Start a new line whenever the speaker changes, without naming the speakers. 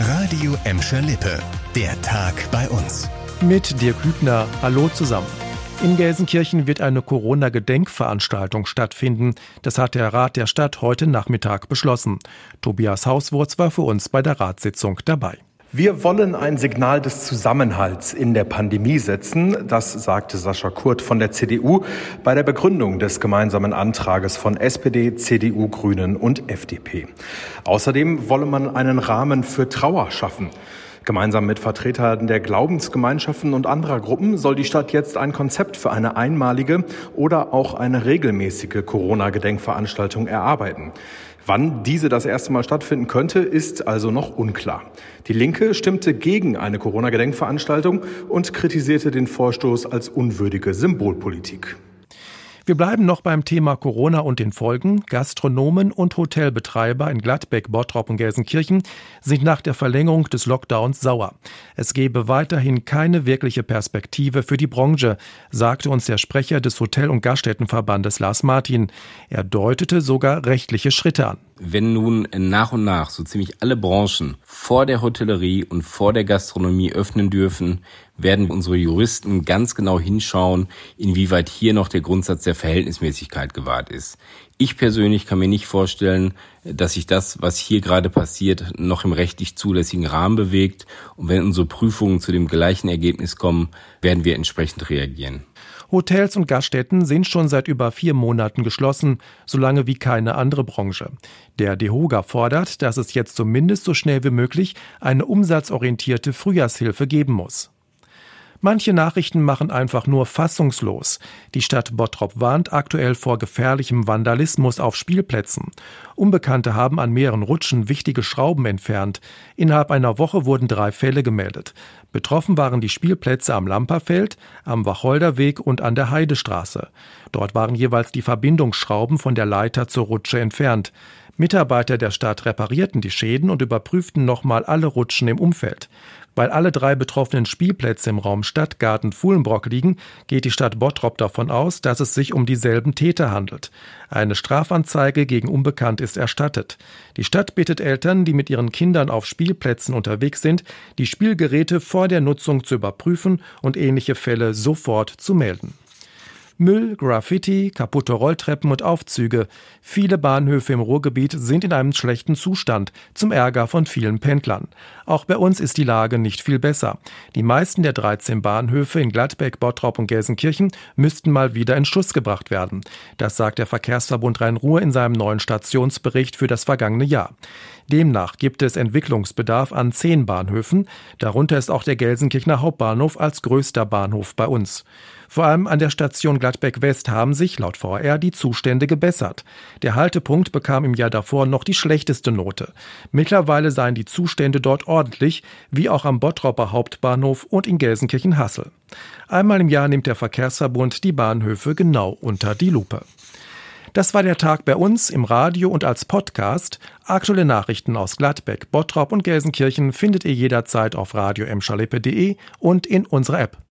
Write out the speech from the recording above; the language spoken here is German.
Radio Emscher Lippe. Der Tag bei uns.
Mit Dirk Hübner. Hallo zusammen. In Gelsenkirchen wird eine Corona-Gedenkveranstaltung stattfinden. Das hat der Rat der Stadt heute Nachmittag beschlossen. Tobias Hauswurz war für uns bei der Ratssitzung dabei.
Wir wollen ein Signal des Zusammenhalts in der Pandemie setzen, das sagte Sascha Kurt von der CDU bei der Begründung des gemeinsamen Antrages von SPD, CDU, Grünen und FDP. Außerdem wolle man einen Rahmen für Trauer schaffen. Gemeinsam mit Vertretern der Glaubensgemeinschaften und anderer Gruppen soll die Stadt jetzt ein Konzept für eine einmalige oder auch eine regelmäßige Corona-Gedenkveranstaltung erarbeiten. Wann diese das erste Mal stattfinden könnte, ist also noch unklar. Die Linke stimmte gegen eine Corona-Gedenkveranstaltung und kritisierte den Vorstoß als unwürdige Symbolpolitik.
Wir bleiben noch beim Thema Corona und den Folgen. Gastronomen und Hotelbetreiber in Gladbeck, Bottrop und Gelsenkirchen sind nach der Verlängerung des Lockdowns sauer. Es gebe weiterhin keine wirkliche Perspektive für die Branche, sagte uns der Sprecher des Hotel- und Gaststättenverbandes Lars Martin. Er deutete sogar rechtliche Schritte an
wenn nun nach und nach so ziemlich alle Branchen vor der Hotellerie und vor der Gastronomie öffnen dürfen, werden unsere Juristen ganz genau hinschauen, inwieweit hier noch der Grundsatz der Verhältnismäßigkeit gewahrt ist. Ich persönlich kann mir nicht vorstellen, dass sich das, was hier gerade passiert, noch im rechtlich zulässigen Rahmen bewegt. Und wenn unsere Prüfungen zu dem gleichen Ergebnis kommen, werden wir entsprechend reagieren.
Hotels und Gaststätten sind schon seit über vier Monaten geschlossen, solange wie keine andere Branche. Der DEHOGA fordert, dass es jetzt zumindest so schnell wie möglich eine umsatzorientierte Frühjahrshilfe geben muss. Manche Nachrichten machen einfach nur fassungslos. Die Stadt Bottrop warnt aktuell vor gefährlichem Vandalismus auf Spielplätzen. Unbekannte haben an mehreren Rutschen wichtige Schrauben entfernt. Innerhalb einer Woche wurden drei Fälle gemeldet. Betroffen waren die Spielplätze am Lamperfeld, am Wacholderweg und an der Heidestraße. Dort waren jeweils die Verbindungsschrauben von der Leiter zur Rutsche entfernt. Mitarbeiter der Stadt reparierten die Schäden und überprüften nochmal alle Rutschen im Umfeld. Weil alle drei betroffenen Spielplätze im Raum Stadtgarten Fuhlenbrock liegen, geht die Stadt Bottrop davon aus, dass es sich um dieselben Täter handelt. Eine Strafanzeige gegen Unbekannt ist erstattet. Die Stadt bittet Eltern, die mit ihren Kindern auf Spielplätzen unterwegs sind, die Spielgeräte vor der Nutzung zu überprüfen und ähnliche Fälle sofort zu melden. Müll, Graffiti, kaputte Rolltreppen und Aufzüge. Viele Bahnhöfe im Ruhrgebiet sind in einem schlechten Zustand, zum Ärger von vielen Pendlern. Auch bei uns ist die Lage nicht viel besser. Die meisten der 13 Bahnhöfe in Gladbeck, Bottrop und Gelsenkirchen müssten mal wieder in Schuss gebracht werden. Das sagt der Verkehrsverbund Rhein-Ruhr in seinem neuen Stationsbericht für das vergangene Jahr. Demnach gibt es Entwicklungsbedarf an zehn Bahnhöfen. Darunter ist auch der Gelsenkirchener Hauptbahnhof als größter Bahnhof bei uns. Vor allem an der Station Gladbeck West haben sich, laut VR, die Zustände gebessert. Der Haltepunkt bekam im Jahr davor noch die schlechteste Note. Mittlerweile seien die Zustände dort ordentlich, wie auch am Bottropper Hauptbahnhof und in Gelsenkirchen-Hassel. Einmal im Jahr nimmt der Verkehrsverbund die Bahnhöfe genau unter die Lupe. Das war der Tag bei uns im Radio und als Podcast. Aktuelle Nachrichten aus Gladbeck, Bottrop und Gelsenkirchen findet ihr jederzeit auf radio und in unserer App.